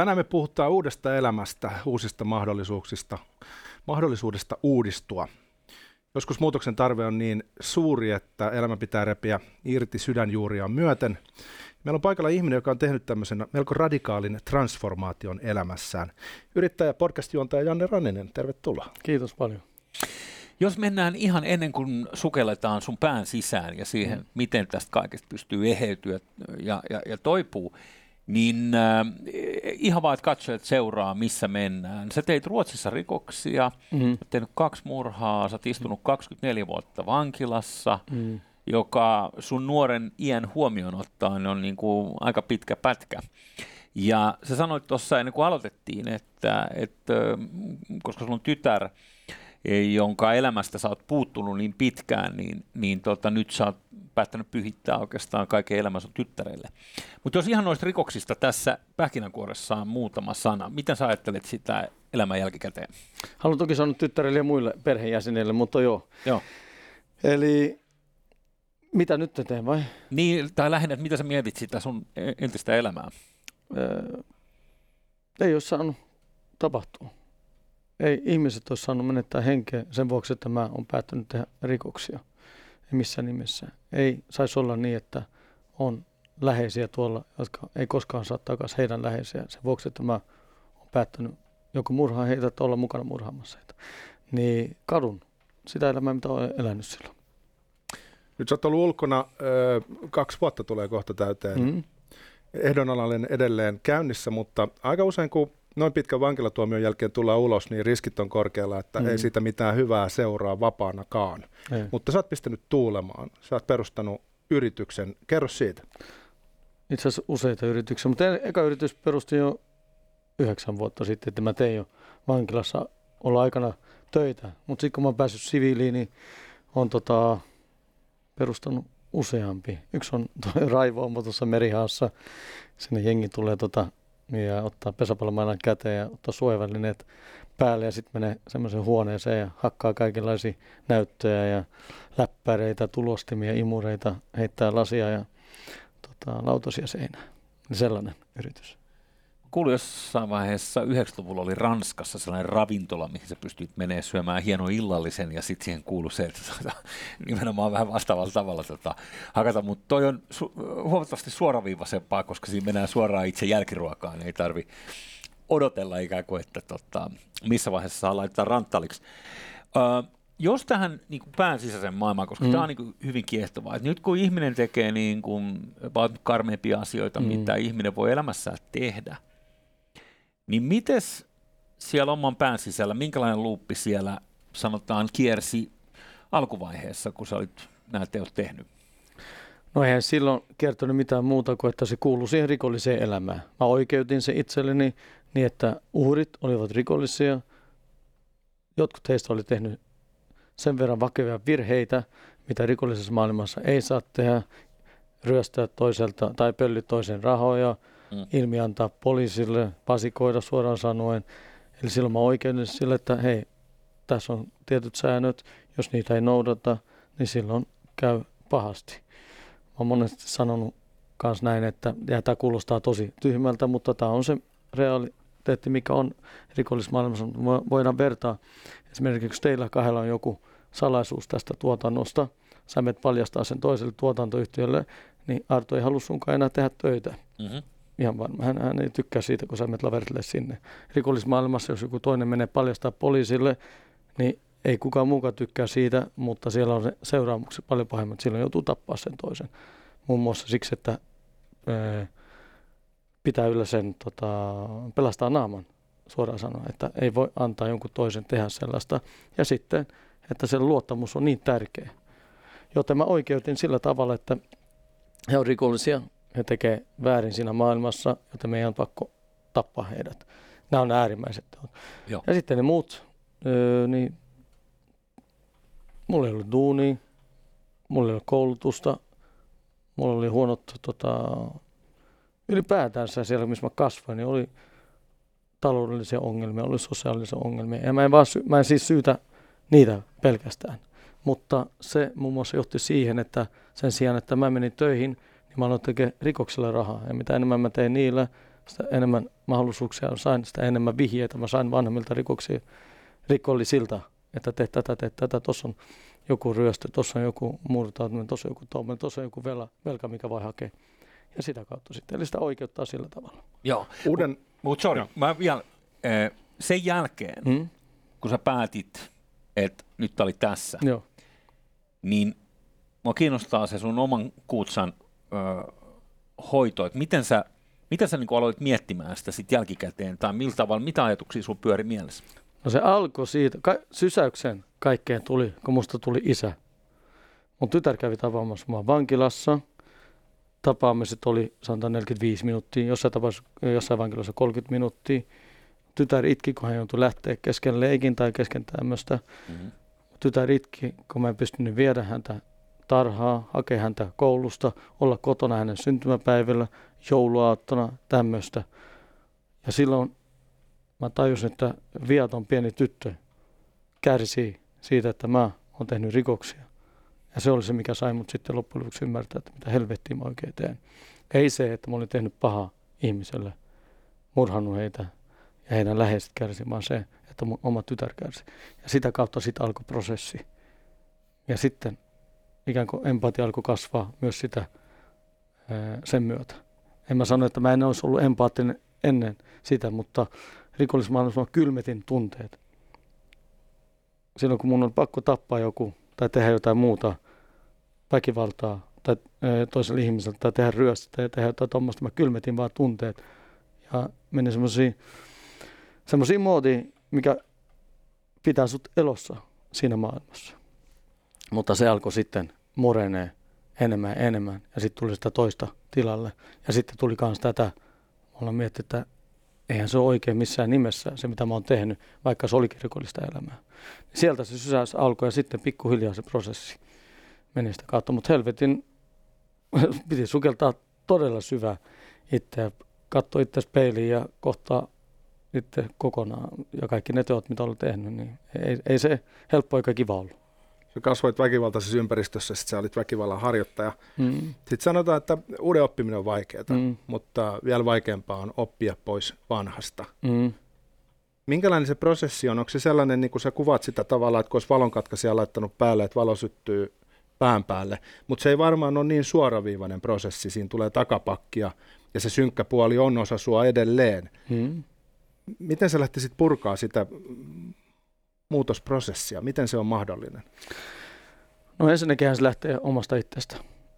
Tänään me puhutaan uudesta elämästä, uusista mahdollisuuksista, mahdollisuudesta uudistua. Joskus muutoksen tarve on niin suuri, että elämä pitää repiä irti sydänjuuriaan myöten. Meillä on paikalla ihminen, joka on tehnyt tämmöisen melko radikaalin transformaation elämässään. Yrittäjä podcast-juontaja Janne Ranninen, tervetuloa. Kiitos paljon. Jos mennään ihan ennen kuin sukelletaan sun pään sisään ja siihen, mm. miten tästä kaikesta pystyy eheytyä ja, ja, ja toipuu, niin äh, ihan vaan, että katsojat seuraa, missä mennään. Sä teit Ruotsissa rikoksia, mm. tehnyt kaksi murhaa, sä oot istunut 24 vuotta vankilassa, mm. joka sun nuoren iän huomioon ottaen on niin kuin aika pitkä pätkä. Ja sä sanoit tuossa ennen kuin aloitettiin, että, että koska sulla on tytär, jonka elämästä sä oot puuttunut niin pitkään, niin, niin tota, nyt sä oot päättänyt pyhittää oikeastaan kaiken elämän sun tyttärelle. Mutta jos ihan noista rikoksista tässä pähkinänkuoressa on muutama sana, miten sä ajattelet sitä elämän jälkikäteen? Haluan toki sanoa tyttärelle ja muille perheenjäsenille, mutta joo. joo. Eli mitä nyt te teen vai? Niin, tai lähinnä, että mitä sä mietit sitä sun entistä elämää? Öö, ei ole saanut tapahtua. Ei ihmiset ole saanut menettää henkeä sen vuoksi, että mä oon päättänyt tehdä rikoksia. Ei missään nimessä. Ei saisi olla niin, että on läheisiä tuolla, jotka ei koskaan saa takaisin heidän läheisiä sen vuoksi, että mä oon päättänyt joko murhaa heitä tai olla mukana murhaamassa heitä. Niin kadun sitä elämää, mitä olen elänyt silloin. Nyt sä oot ollut ulkona, kaksi vuotta tulee kohta täyteen. Mm. Ehdonalainen edelleen käynnissä, mutta aika usein kun noin pitkän vankilatuomion jälkeen tullaan ulos, niin riskit on korkealla, että mm. ei siitä mitään hyvää seuraa vapaanakaan. Ei. Mutta sä oot pistänyt tuulemaan, sä oot perustanut yrityksen. Kerro siitä. Itse asiassa useita yrityksiä, mutta eka yritys perusti jo yhdeksän vuotta sitten, että mä tein jo vankilassa olla aikana töitä. Mutta sitten kun mä oon päässyt siviiliin, niin on tota, perustanut useampi. Yksi on Raivo tuossa merihaassa. Sinne jengi tulee tota, ja ottaa pesäpallomailan käteen ja ottaa suojavälineet päälle ja sitten menee semmoiseen huoneeseen ja hakkaa kaikenlaisia näyttöjä ja läppäreitä, tulostimia, imureita, heittää lasia ja tota, lautasia seinään. Sellainen yritys kuulin jossain vaiheessa 90-luvulla oli Ranskassa sellainen ravintola, mihin sä pystyt menemään syömään hieno illallisen ja sitten siihen kuului se, että tota, nimenomaan vähän vastaavalla tavalla tota, hakata, mutta toi on su- huomattavasti suoraviivaisempaa, koska siinä mennään suoraan itse jälkiruokaan, ei tarvi odotella ikään kuin, että tota, missä vaiheessa saa laittaa ranttaliksi. Uh, jos tähän niin kuin pään sisäisen maailmaan, koska mm. tämä on niin kuin hyvin kiehtovaa, että nyt kun ihminen tekee niin kuin karmeimpia asioita, mm. mitä ihminen voi elämässään tehdä, niin mites siellä oman pään sisällä, minkälainen luuppi siellä sanotaan kiersi alkuvaiheessa, kun sä olit nämä teot tehnyt? No eihän silloin kertonut mitään muuta kuin, että se kuului siihen rikolliseen elämään. Mä oikeutin se itselleni niin, että uhrit olivat rikollisia. Jotkut heistä oli tehnyt sen verran vakavia virheitä, mitä rikollisessa maailmassa ei saa tehdä, ryöstää toiselta tai pölli toisen rahoja – mm. ilmi antaa poliisille, vasikoida suoraan sanoen. Eli silloin mä oikeuden sille, että hei, tässä on tietyt säännöt, jos niitä ei noudata, niin silloin käy pahasti. Mä oon monesti sanonut myös näin, että ja tämä kuulostaa tosi tyhmältä, mutta tämä on se realiteetti, mikä on rikollismaailmassa. Voidaan vertaa esimerkiksi teillä kahdella on joku salaisuus tästä tuotannosta, sä menet paljastaa sen toiselle tuotantoyhtiölle, niin Arto ei halua sunkaan enää tehdä töitä. Mm-hmm ihan varma. Hän, hän ei tykkää siitä, kun sä menet laverille sinne. Rikollismaailmassa, jos joku toinen menee paljastaa poliisille, niin ei kukaan muukaan tykkää siitä, mutta siellä on se seuraamukset paljon pahemmat. Silloin joutuu tappaa sen toisen. Muun muassa siksi, että ää, pitää yllä sen, tota, pelastaa naaman, suoraan sanoa, että ei voi antaa jonkun toisen tehdä sellaista. Ja sitten, että se luottamus on niin tärkeä. Joten mä oikeutin sillä tavalla, että he on rikollisia, he tekee väärin siinä maailmassa, joten meidän on pakko tappaa heidät. Nämä on äärimmäiset teot. Joo. Ja sitten ne muut, öö, niin mulla ei ollut duunia, mulla ei ollut koulutusta, mulla oli huonot, tota, ylipäätänsä siellä, missä mä kasvoin, niin oli taloudellisia ongelmia, oli sosiaalisia ongelmia. Ja mä en, vaan sy- mä en siis syytä niitä pelkästään. Mutta se muun muassa johti siihen, että sen sijaan, että mä menin töihin – niin mä aloin tekemään rikoksella rahaa. Ja mitä enemmän mä tein niillä, sitä enemmän mahdollisuuksia, sain sitä enemmän vihjeitä, mä sain vanhemmilta rikoksia, rikollisilta, että tee tätä, tee tätä, tuossa on joku ryöstö, tuossa on joku murtautuminen, tuossa on joku tuommoinen, tuossa on joku vela, velka, mikä voi hakea. Ja sitä kautta sitten, eli sitä oikeuttaa sillä tavalla. Joo. Uuden, Mutta sorry, Joo. mä vielä, eh, sen jälkeen, Mm? kun sä päätit, että nyt oli tässä, Joo. niin mua kiinnostaa se sun oman kuutsan ö, hoito, että miten sä, miten sä niin aloit miettimään sitä sit jälkikäteen, tai millä tavalla, mitä ajatuksia sun pyöri mielessä? No se alkoi siitä, ka- sysäyksen kaikkeen tuli, kun musta tuli isä. Mun tytär kävi tapaamassa mua vankilassa. Tapaamiset oli sanotaan 45 minuuttia, jossain, tapaus, jossain vankilassa 30 minuuttia. Tytär itki, kun hän joutui lähteä kesken leikin tai kesken tämmöistä. Mm-hmm. Tytär itki, kun mä en pystynyt viedä häntä tarhaa, hakea häntä koulusta, olla kotona hänen syntymäpäivällä, jouluaattona, tämmöistä. Ja silloin mä tajusin, että viaton pieni tyttö kärsii siitä, että mä oon tehnyt rikoksia. Ja se oli se, mikä sai mut sitten loppujen lopuksi ymmärtää, että mitä helvettiä mä oikein teen. Ei se, että mä olin tehnyt pahaa ihmiselle, murhannut heitä ja heidän läheiset kärsi, vaan se, että mun oma tytär kärsi. Ja sitä kautta sitten alkoi prosessi. Ja sitten ikään kuin empatia alkoi kasvaa myös sitä sen myötä. En mä sano, että mä en olisi ollut empaattinen ennen sitä, mutta rikollismaailmassa mä kylmetin tunteet. Silloin kun mun on pakko tappaa joku tai tehdä jotain muuta, väkivaltaa tai toiselle ihmiselle tai tehdä ryöstä tai tehdä jotain tuommoista, mä kylmetin vaan tunteet. Ja menin semmoisiin semmoisiin muotiin, mikä pitää sut elossa siinä maailmassa. Mutta se alkoi sitten murenee enemmän ja enemmän ja sitten tuli sitä toista tilalle. Ja sitten tuli myös tätä, mulla miettinyt, että eihän se ole oikein missään nimessä se, mitä mä oon tehnyt, vaikka se olikin rikollista elämää. Sieltä se sysäys alkoi ja sitten pikkuhiljaa se prosessi meni sitä kautta. Mutta helvetin piti sukeltaa todella syvää itseä, katsoa itse peiliin ja kohtaa itse kokonaan ja kaikki ne teot, mitä olen tehnyt, niin ei, ei se helppo eikä kiva ollut. Sä kasvoit väkivaltaisessa ympäristössä, sitten sä olit väkivallan harjoittaja. Mm. Sitten sanotaan, että uuden oppiminen on vaikeaa, Mm. mutta vielä vaikeampaa on oppia pois vanhasta. Mm. Minkälainen se prosessi on? Onko se sellainen, niin kuin sä kuvaat sitä tavalla, että kun olisi valonkatkaisija laittanut päälle, että valo syttyy pään päälle, mutta se ei varmaan ole niin suoraviivainen prosessi, siinä tulee takapakkia ja se synkkä puoli on osa sua edelleen. Mm. Miten sä lähtisit purkaa sitä muutosprosessia? Miten se on mahdollinen? No ensinnäkin se lähtee omasta itsestä,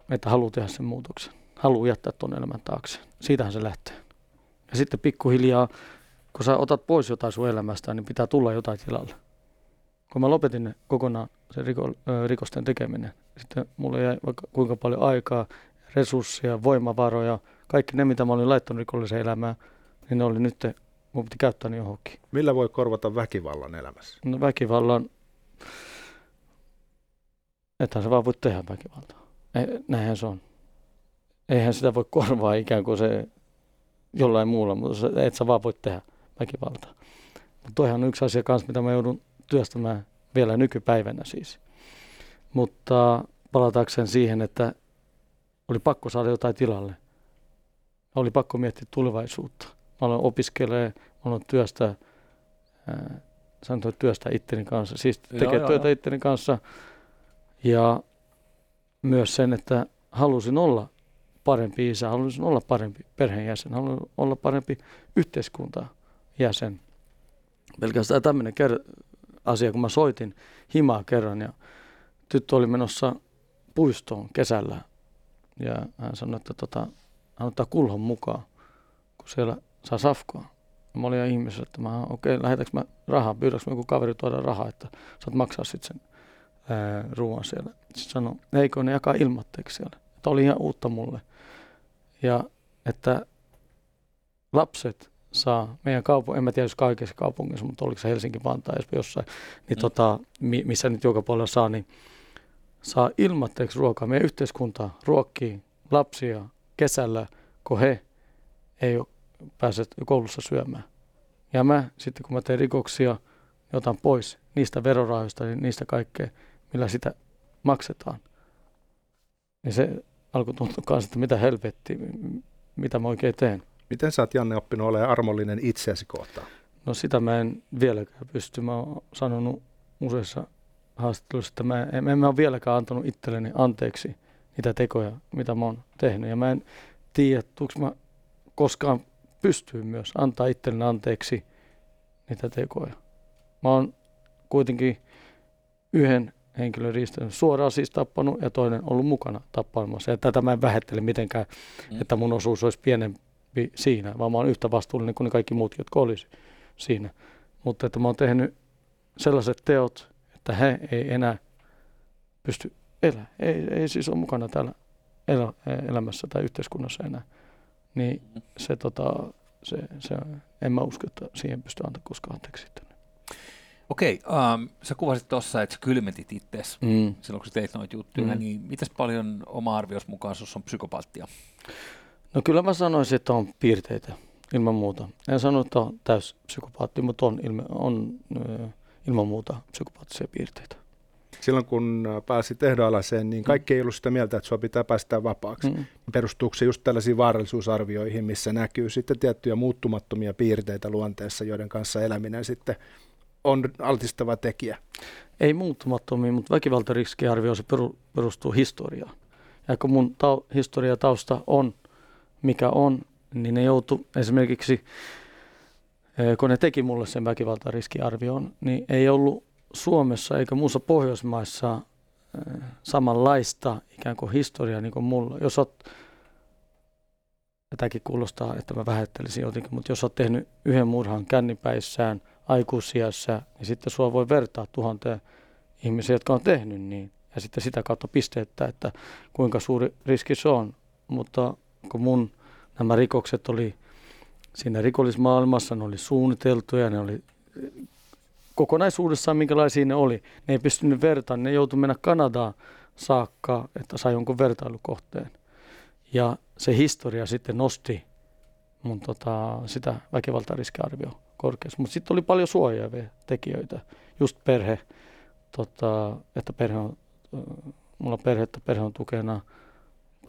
että haluaa tehdä sen muutoksen. Haluaa jättää tuon elämän taakse. Siitähän se lähtee. Ja sitten pikkuhiljaa, kun sä otat pois jotain sun elämästä, niin pitää tulla jotain tilalle. Kun mä lopetin kokonaan se riko, ö, rikosten tekeminen, sitten mulla jäi vaikka kuinka paljon aikaa, resursseja, voimavaroja, kaikki ne, mitä mä olin laittanut rikolliseen elämään, niin ne oli nyt, mun piti käyttää ne johonkin. Millä voi korvata väkivallan elämässä? No väkivallan, ethän se vaan voi tehdä väkivaltaa. Ei, näinhän se on. Eihän sitä voi korvaa ikään kuin se jollain muulla, mutta se, et sä vaan voi tehdä väkivaltaa. Mutta toihan on yksi asia kanssa, mitä mä joudun työstämään vielä nykypäivänä siis. Mutta palatakseen siihen, että oli pakko saada jotain tilalle. Oli pakko miettiä tulevaisuutta. Mä aloin opiskelemaan, mä aloin työstää ää, sanotaan työstä itteni kanssa, siis tekee joo, työtä joo. itteni kanssa. Ja myös sen, että halusin olla parempi isä, halusin olla parempi perheenjäsen, halusin olla parempi yhteiskuntajäsen. Pelkästään tämmöinen ker- asia, kun mä soitin himaa kerran ja tyttö oli menossa puistoon kesällä ja hän sanoi, että tota, hän ottaa kulhon mukaan, kun siellä saa safkoa. Ja mä olin ihan ihmisessä, että mä okei, okay, lähetäks mä rahaa, pyydäks mä joku kaveri tuoda rahaa, että saat maksaa sitten sen ää, ruoan siellä. Sitten sanoi, eikö ne jakaa ilmatteeksi siellä. Tämä oli ihan uutta mulle. Ja että lapset saa meidän kaupungin, en mä tiedä jos kaikissa kaupungissa, mutta oliko se Helsinki, Vantaa, jossain, niin Mm. tota, mi- missä nyt joka puolella saa, niin saa ilmatteeksi ruokaa. Meidän yhteiskunta ruokkii lapsia kesällä, kun he ei ole pääse koulussa syömään. Ja mä sitten kun mä teen rikoksia, niin otan pois niistä verorahoista, niin niistä kaikkea, millä sitä maksetaan. Niin se alkoi tuntua kanssa, että mitä helvettiä, mitä mä oikein teen. Miten sä oot Janne oppinut olemaan armollinen itseäsi kohtaan? No sitä mä en vieläkään pysty. Mä oon sanonut useissa haastatteluissa, että mä en, en mä ole vieläkään antanut itselleni anteeksi niitä tekoja, mitä mä oon tehnyt. Ja mä en tiedä, tuuks mä koskaan pystyy myös antaa itselleni anteeksi niitä tekoja. Mä oon kuitenkin yhden henkilön riistänyt suoraan siis tappanut ja toinen ollut mukana tappamassa. Ja tätä mä en vähättele mitenkään, mm. että mun osuus olisi pienempi siinä, vaan mä oon yhtä vastuullinen kuin ne kaikki muut, jotka olisi siinä. Mutta että mä oon tehnyt sellaiset teot, että he ei enää pysty elämään. Ei, ei siis ole mukana täällä elä, elämässä tai yhteiskunnassa enää. Niin se, tota, se, se, en mä usko, että siihen pystyy antaa koskaan anteeksi sitten. Okei, um, sä kuvasit tuossa, että sä kylmetit itseäsi mm. silloin, kun sä teit noita juttuja, mm. niin mitäs paljon oma arvios mukaan sus on psykopaattia? No kyllä mä sanoisin, että on piirteitä ilman muuta. En sano, että on täys psykopaatti, mutta on, ilme, on ilman muuta psykopaattisia piirteitä. Silloin kun pääsit ehdoalaseen, niin kaikki ei ollut sitä mieltä, että sua pitää päästä vapaaksi. Mm. Perustuuko se just tällaisiin vaarallisuusarvioihin, missä näkyy sitten tiettyjä muuttumattomia piirteitä luonteessa, joiden kanssa eläminen sitten on altistava tekijä? Ei muuttumattomia, mutta väkivaltariskiarvio se perustuu historiaan. Ja kun mun tau- historiatausta on, mikä on, niin ne joutu esimerkiksi, eh, kun ne teki mulle sen väkivaltariskiarvion, niin ei ollut Suomessa eikä muussa Pohjoismaissa eh, samanlaista ikään kuin historiaa niin kuin mulla. Jos olet, tätäkin kuulostaa, että mä vähättelisin jotenkin, mutta jos olet tehnyt yhden murhan kännipäissään – aikuisiässä, niin sitten sua voi vertaa tuhanteen ihmisiä, jotka on tehnyt niin. Ja sitten sitä kautta pisteettä, että kuinka suuri riski se on. Mutta kun mun nämä rikokset oli siinä rikollismaailmassa, ne oli suunniteltuja, ne oli kokonaisuudessaan minkälaisia ne oli. Ne ei pystynyt vertaan, ne joutui mennä Kanadaan saakka, että sai jonkun vertailukohteen. Ja se historia sitten nosti mun tota, sitä väkivaltariskiarvioa korkeassa. Mutta sitten oli paljon suojaavia tekijöitä, just perhe, tota, että perhe on, mulla perhe, että perhe on tukena,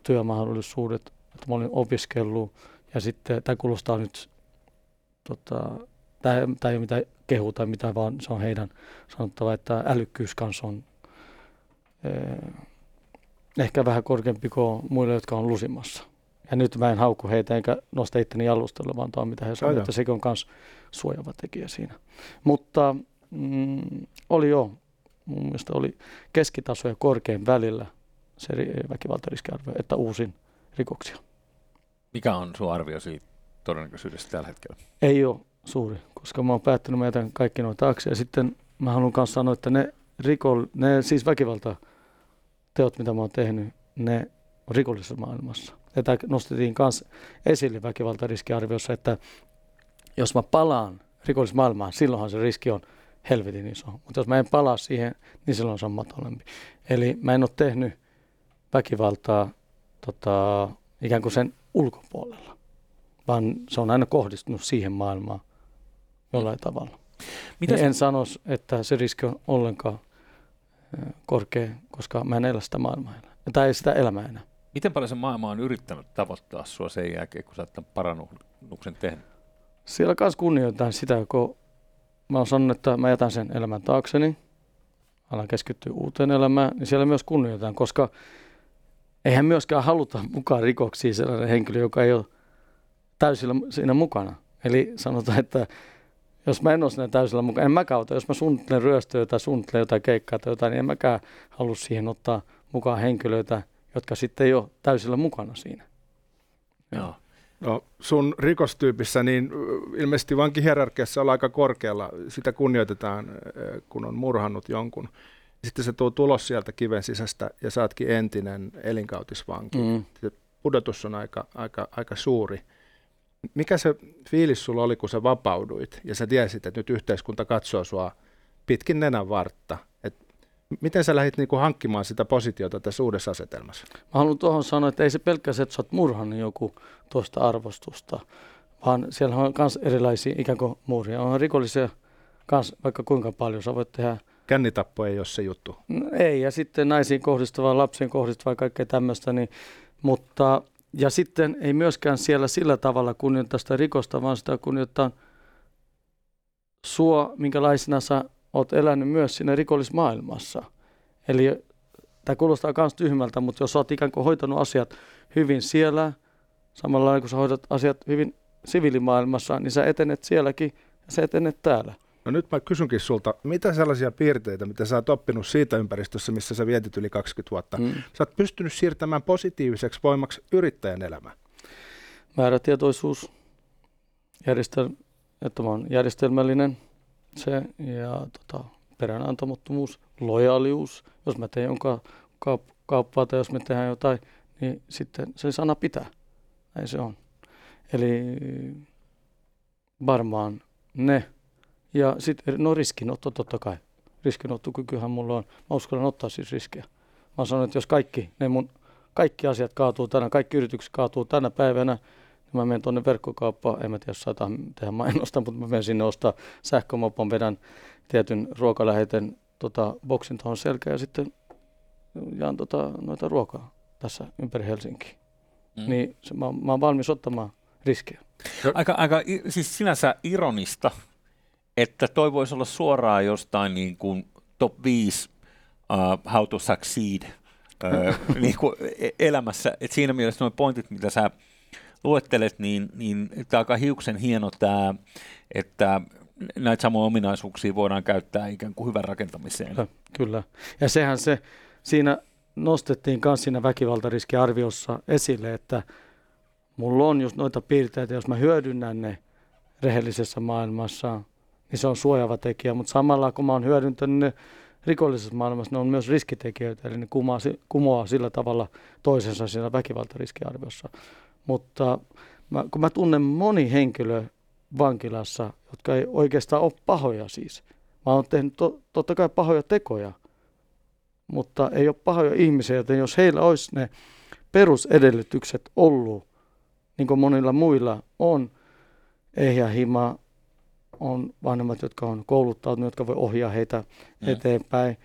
työmahdollisuudet, että mä olin opiskellut ja sitten tämä kuulostaa nyt, tota, tämä ei ole mitään kehu tai mitä, vaan se on heidän sanottava, että älykkyys kanssa on eh, ehkä vähän korkeampi kuin muille, jotka on lusimassa. Ja nyt mä en hauku heitä enkä nosta itteni jalustella, vaan tuo mitä he sanoivat, että sekin on myös suojava tekijä siinä. Mutta mm, oli jo, mun mielestä oli keskitaso ja korkein välillä se väkivaltariskiarvio, että uusin rikoksia. Mikä on sun arvio siitä todennäköisyydestä tällä hetkellä? Ei ole suuri, koska mä oon päättänyt, mä jätän kaikki noita taakse. Ja sitten mä haluan myös sanoa, että ne, rikol, ne siis väkivalta teot, mitä mä oon tehnyt, ne on rikollisessa maailmassa. Ja tämä nostettiin myös esille väkivaltariskiarviossa, että jos mä palaan rikollismaailmaan, silloinhan se riski on helvetin iso. Mutta jos mä en palaa siihen, niin silloin se on matalempi. Eli mä en ole tehnyt väkivaltaa tota, ikään kuin sen ulkopuolella, vaan se on aina kohdistunut siihen maailmaan jollain tavalla. Mitäs... En sano, että se riski on ollenkaan korkea, koska mä en elä sitä maailmaa enää. Tai sitä elämää enää. Miten paljon se maailma on yrittänyt tavoittaa sua sen jälkeen, kun sä oot parannuksen tehnyt? Siellä kanssa kunnioitetaan sitä, kun mä oon sanonut, että mä jätän sen elämän taakseni, alan keskittyä uuteen elämään, niin siellä myös kunnioitetaan, koska eihän myöskään haluta mukaan rikoksiin sellainen henkilö, joka ei ole täysillä siinä mukana. Eli sanotaan, että jos mä en ole siinä täysillä mukana, en mä kautta, jos mä suunnittelen ryöstöä tai suunnittelen jotain keikkaa tai jotain, niin en mäkään halua siihen ottaa mukaan henkilöitä, jotka sitten ei ole täysillä mukana siinä. Joo. No, sun rikostyypissä niin ilmeisesti vankihierarkiassa on aika korkealla. Sitä kunnioitetaan, kun on murhannut jonkun. Sitten se tuo tulos sieltä kiven sisästä ja saatkin entinen elinkautisvanki. Mm. Se pudotus on aika, aika, aika suuri. Mikä se fiilis sulla oli, kun sä vapauduit ja sä tiesit, että nyt yhteiskunta katsoo sua pitkin nenän vartta – Miten sä lähdit niinku hankkimaan sitä positiota tässä uudessa asetelmassa? Mä haluan tuohon sanoa, että ei se pelkästään, että sä oot murhannut joku tuosta arvostusta, vaan siellä on myös erilaisia ikään kuin muuria. On rikollisia kans vaikka kuinka paljon. Sä voit tehdä Kännitappo ei ole se juttu. No, ei, ja sitten naisiin kohdistuvaa, lapsiin kohdistuvaa ja kaikkea tämmöistä, niin, mutta ja sitten ei myöskään siellä sillä tavalla kunnioittaa sitä rikosta, vaan sitä kunnioittaa sua, minkälaisena sä oot elänyt myös siinä rikollismaailmassa. Eli tämä kuulostaa myös tyhmältä, mutta jos olet ikään kuin hoitanut asiat hyvin siellä, samalla kun sä hoidat asiat hyvin siviilimaailmassa, niin sä etenet sielläkin ja sä etenet täällä. No nyt mä kysynkin sulta, mitä sellaisia piirteitä, mitä sä oot oppinut siitä ympäristössä, missä sä vietit yli 20 vuotta, mm. sä oot pystynyt siirtämään positiiviseksi voimaksi yrittäjän elämään? Määrätietoisuus, järjestel- että mä oon järjestelmällinen, se ja tota, peräänantamottomuus, lojaalius. Jos mä teen jonka kauppaa tai jos me tehdään jotain, niin sitten se sana pitää. Näin se on. Eli varmaan ne. Ja sitten, no riskinotto totta kai. Riskinottokykyhän mulla on. Mä uskallan ottaa siis riskejä. Mä sanon, että jos kaikki, ne mun, kaikki asiat kaatuu tänä, kaikki yritykset kaatuu tänä päivänä, niin mä menen tuonne verkkokauppaan, en mä tiedä, jos saatan tehdä mainosta, mutta mä menen sinne ostaa sähkömopon, vedän tietyn ruokaläheten tota, boksin tuohon selkään ja sitten jaan tota, noita ruokaa tässä ympäri Helsinkiä. Mm. Niin se, mä, mä oon valmis ottamaan riskejä. Aika, aika siis sinänsä ironista, että toi voisi olla suoraan jostain niin kuin top 5 uh, how to succeed uh, niin kuin e-, elämässä. Et siinä mielessä nuo pointit, mitä sä luettelet, niin, niin tämä aika hiuksen hieno tämä, että näitä samoja ominaisuuksia voidaan käyttää ikään kuin hyvän rakentamiseen. Kyllä, kyllä. Ja sehän se, siinä nostettiin myös siinä väkivaltariskiarviossa esille, että mulla on just noita piirteitä, jos mä hyödynnän ne rehellisessä maailmassa, niin se on suojava tekijä, mutta samalla kun mä oon hyödyntänyt ne rikollisessa maailmassa, ne on myös riskitekijöitä, eli ne kumoaa, kumoaa sillä tavalla toisensa siinä väkivaltariskiarviossa. Mutta mä, kun mä tunnen moni henkilö vankilassa, jotka ei oikeastaan ole pahoja siis. Mä oon tehnyt to, totta kai pahoja tekoja, mutta ei ole pahoja ihmisiä, joten jos heillä olisi ne perusedellytykset ollut, niin kuin monilla muilla on, ehjä on vanhemmat, jotka on kouluttautunut, jotka voi ohjaa heitä mm. eteenpäin,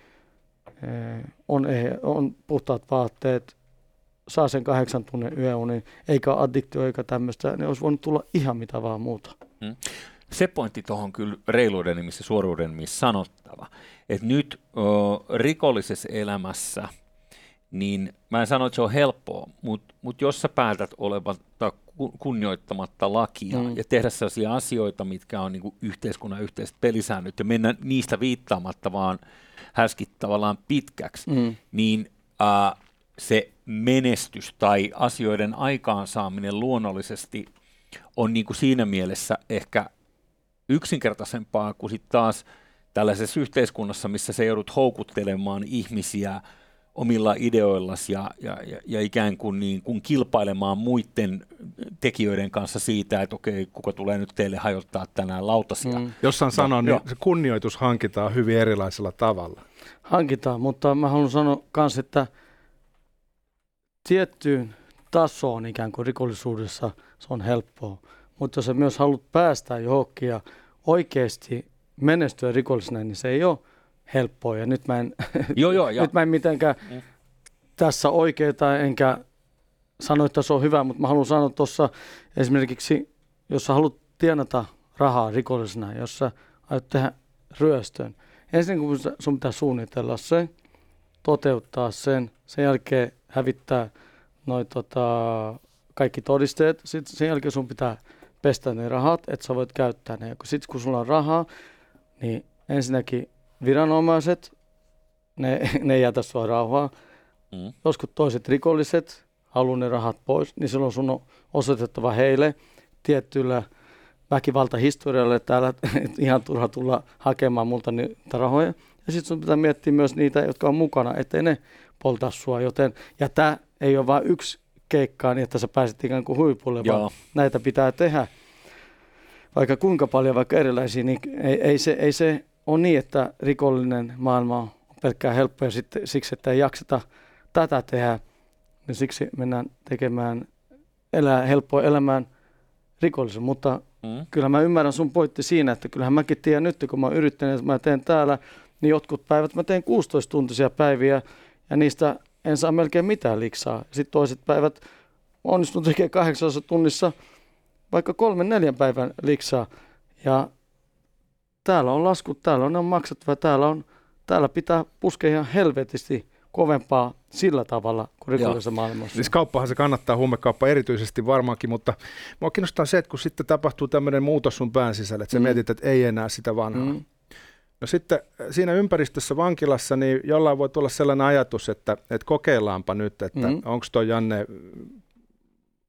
on, on puhtaat vaatteet, saa sen kahdeksan tunnin yöunin, eikä addiktio eikä tämmöistä, niin olisi voinut tulla ihan mitä vaan muuta. Mm. Se pointti tuohon kyllä reiluuden nimissä, suoruuden nimissä sanottava, että nyt o, rikollisessa elämässä, niin mä en sano, että se on helppoa, mutta mut jos sä päätät olematta kunnioittamatta lakia mm. ja tehdä sellaisia asioita, mitkä on niin yhteiskunnan yhteiset pelisäännöt ja mennä niistä viittaamatta vaan härskit tavallaan pitkäksi, mm. niin äh, se menestys tai asioiden aikaansaaminen luonnollisesti on niin kuin siinä mielessä ehkä yksinkertaisempaa kuin sitten taas tällaisessa yhteiskunnassa, missä se joudut houkuttelemaan ihmisiä omilla ideoillasi ja, ja, ja, ja ikään kuin, niin kuin kilpailemaan muiden tekijöiden kanssa siitä, että okei, kuka tulee nyt teille hajottaa tänään lautasia. Mm. Jossain sanon, no, niin se kunnioitus hankitaan hyvin erilaisella tavalla. Hankitaan, mutta mä haluan sanoa myös, että tiettyyn tasoon ikään kuin rikollisuudessa se on helppoa. Mutta jos sä myös haluat päästä johonkin ja oikeasti menestyä rikollisena, niin se ei ole helppoa. Ja nyt mä en, joo, joo, nyt mä en mitenkään mm. tässä oikeita enkä sano, että se on hyvä, mutta mä haluan sanoa tuossa esimerkiksi, jos sä haluat tienata rahaa rikollisena, jos sä aiot tehdä ryöstön, ensin kun sun pitää suunnitella se, toteuttaa sen, sen jälkeen hävittää noi, tota, kaikki todisteet. Sitten sen jälkeen sun pitää pestä ne rahat, että sä voit käyttää ne. Sitten kun sulla on rahaa, niin ensinnäkin viranomaiset, ne, ne ei jätä sua rauhaa. Mm. Joskus toiset rikolliset haluaa ne rahat pois, niin silloin sun on osoitettava heille tiettyllä väkivaltahistorialle täällä, että ihan turha tulla hakemaan multa niitä rahoja. Ja sitten sun pitää miettiä myös niitä, jotka on mukana, ettei ne polta sua. Joten, ja tämä ei ole vain yksi keikkaa niin, että sä pääset ikään kuin huipulle, Joo. vaan näitä pitää tehdä. Vaikka kuinka paljon, vaikka erilaisia, niin ei, ei, se, ei se ole niin, että rikollinen maailma on pelkkää helppoa ja sitten, siksi, että ei jakseta tätä tehdä, niin siksi mennään tekemään elää helppoa elämään rikollisen. Mutta mm. kyllä mä ymmärrän sun pointti siinä, että kyllähän mäkin tiedän nyt, kun mä oon yrittänyt, että mä teen täällä, niin jotkut päivät mä teen 16-tuntisia päiviä ja niistä en saa melkein mitään liksaa. Sitten toiset päivät onnistunut tekemään kahdeksassa tunnissa vaikka kolmen neljän päivän liksaa. Ja täällä on laskut, täällä on ne on maksettava, täällä, on, täällä pitää puskea ihan helvetisti kovempaa sillä tavalla kuin rikollisessa maailmassa. Siis kauppahan se kannattaa, huumekauppa erityisesti varmaankin, mutta mua kiinnostaa se, että kun sitten tapahtuu tämmöinen muutos sun pään sisällä, että sä mm. mietit, että ei enää sitä vanhaa. Mm. No sitten äh, siinä ympäristössä vankilassa, niin jollain voi tulla sellainen ajatus, että, että kokeillaanpa nyt, että mm. onko toi Janne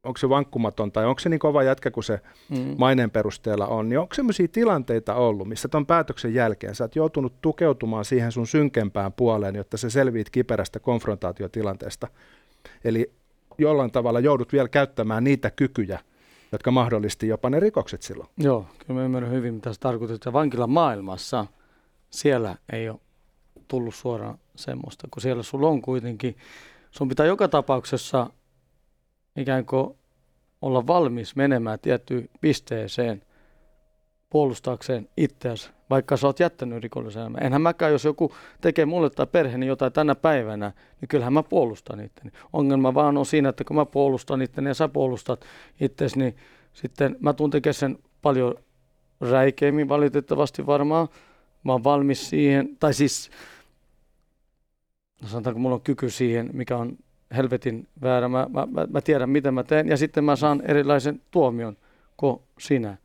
onko se vankkumaton tai onko se niin kova jätkä kuin se mm. maineen perusteella on, niin onko sellaisia tilanteita ollut, missä tuon päätöksen jälkeen sä oot joutunut tukeutumaan siihen sun synkempään puoleen, jotta sä selviit kiperästä konfrontaatiotilanteesta. Eli jollain tavalla joudut vielä käyttämään niitä kykyjä, jotka mahdollisti jopa ne rikokset silloin. Joo, kyllä mä ymmärrän hyvin, mitä se tarkoittaa. Että vankilan maailmassa siellä ei ole tullut suoraan semmoista, kun siellä sulla on kuitenkin, sun pitää joka tapauksessa ikään kuin olla valmis menemään tiettyyn pisteeseen puolustaakseen itseäsi, vaikka sä oot jättänyt rikollisen elämän. Enhän mäkään, jos joku tekee mulle tai perheeni jotain tänä päivänä, niin kyllähän mä puolustan itteni. Ongelma vaan on siinä, että kun mä puolustan itteni ja sä puolustat itsesi, niin sitten mä tuun tekemään sen paljon räikeimmin valitettavasti varmaan. Mä oon valmis siihen, tai siis no sanotaanko mulla on kyky siihen, mikä on helvetin väärä. Mä, mä, mä, mä tiedän, mitä mä teen ja sitten mä saan erilaisen tuomion kuin sinä.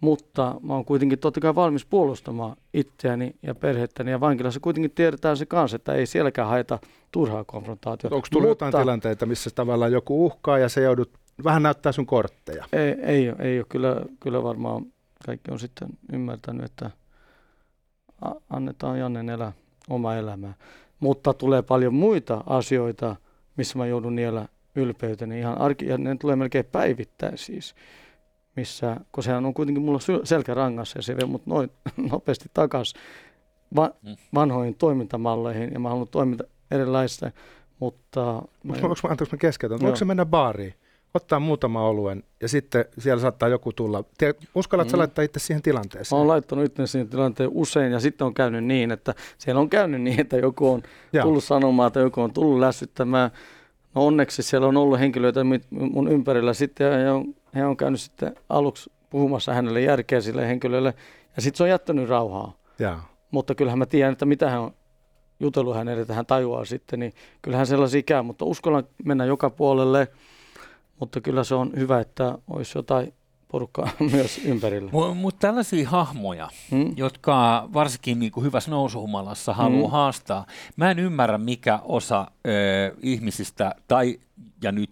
Mutta mä oon kuitenkin totta kai valmis puolustamaan itseäni ja perhettäni. Ja vankilassa kuitenkin tiedetään se kanssa, että ei sielläkään haeta turhaa konfrontaatiota. Onko tullut Mutta, jotain tilanteita, missä tavallaan joku uhkaa ja se joudut vähän näyttää sun kortteja? Ei, ei, ole, ei ole. Kyllä, kyllä varmaan kaikki on sitten ymmärtänyt, että annetaan Jannen elää oma elämää. Mutta tulee paljon muita asioita, missä mä joudun niellä ylpeyteni ihan arki, ja ne tulee melkein päivittäin siis, missä, kun sehän on kuitenkin mulla selkärangassa ja se vie mut noin nopeasti takaisin va, mm. vanhoihin toimintamalleihin ja mä haluan toiminta erilaista, mutta... Onko mä, anteeksi mä keskeytän, voiko se mennä baariin? Ottaa muutama oluen ja sitten siellä saattaa joku tulla. Tiedät, uskallatko mm. laittaa itse siihen tilanteeseen? Oon laittanut itse siihen tilanteen usein ja sitten on käynyt niin, että siellä on käynyt niin, että joku on Joo. tullut sanomaan tai joku on tullut lässyttämään. No onneksi siellä on ollut henkilöitä mun ympärillä sitten ja he on, he on käynyt sitten aluksi puhumassa hänelle järkeä sille henkilölle ja sitten se on jättänyt rauhaa. Joo. Mutta kyllähän mä tiedän, että mitä hän on jutellut hänelle, että hän tajuaa sitten, niin kyllähän sellaisia käy, mutta uskallan mennä joka puolelle – mutta kyllä se on hyvä, että olisi jotain porukkaa myös ympärillä. Mutta mut tällaisia hahmoja, hmm? jotka varsinkin niin kuin hyvässä nousuhumalassa haluaa hmm. haastaa, mä en ymmärrä mikä osa ö, ihmisistä, tai ja nyt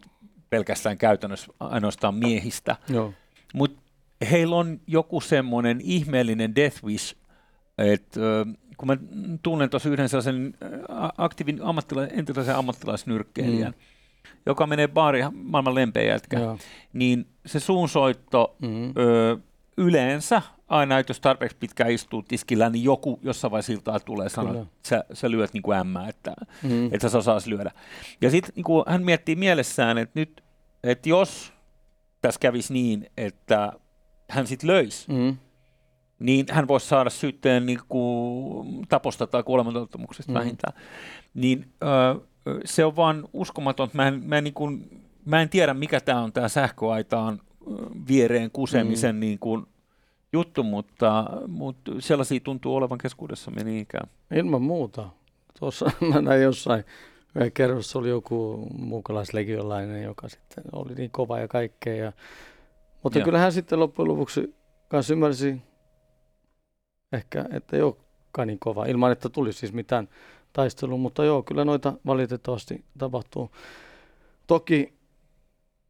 pelkästään käytännössä ainoastaan miehistä, mutta heillä on joku semmoinen ihmeellinen death wish, että kun mä tunnen tuossa yhden sellaisen aktiivin ammattila- entisen ammattilaisnyrkkeilijän, hmm joka menee baariin maailman lempeä jätkä, Joo. niin se suunsoitto mm-hmm. ö, yleensä aina, että jos tarpeeksi pitkään istuu tiskillä, niin joku jossain vaiheessa siltaa tulee sanoa, että sä, sä lyöt niin kuin ämmää, että, mm-hmm. että sä osaisi lyödä. Ja sitten niin hän miettii mielessään, että nyt, että jos tässä kävisi niin, että hän sitten löisi, mm-hmm. niin hän voisi saada syytteen niin kuin taposta tai kuolemantottumuksesta mm-hmm. vähintään. Niin ö, se on vaan uskomaton. Mä en, mä en, niin kuin, mä en tiedä, mikä tämä on tämä sähköaitaan viereen kusemisen mm. niin kuin, juttu, mutta, mutta sellaisia tuntuu olevan keskuudessamme niin ikään. Ilman muuta. Tuossa mä näin jossain kerrossa oli joku muukalaislegiolainen, joka sitten oli niin kova ja kaikkea. Ja, mutta ja. kyllähän sitten loppujen lopuksi kanssa ymmärsi ehkä, että ei olekaan niin kova, ilman että tuli siis mitään taistelua, mutta joo, kyllä noita valitettavasti tapahtuu. Toki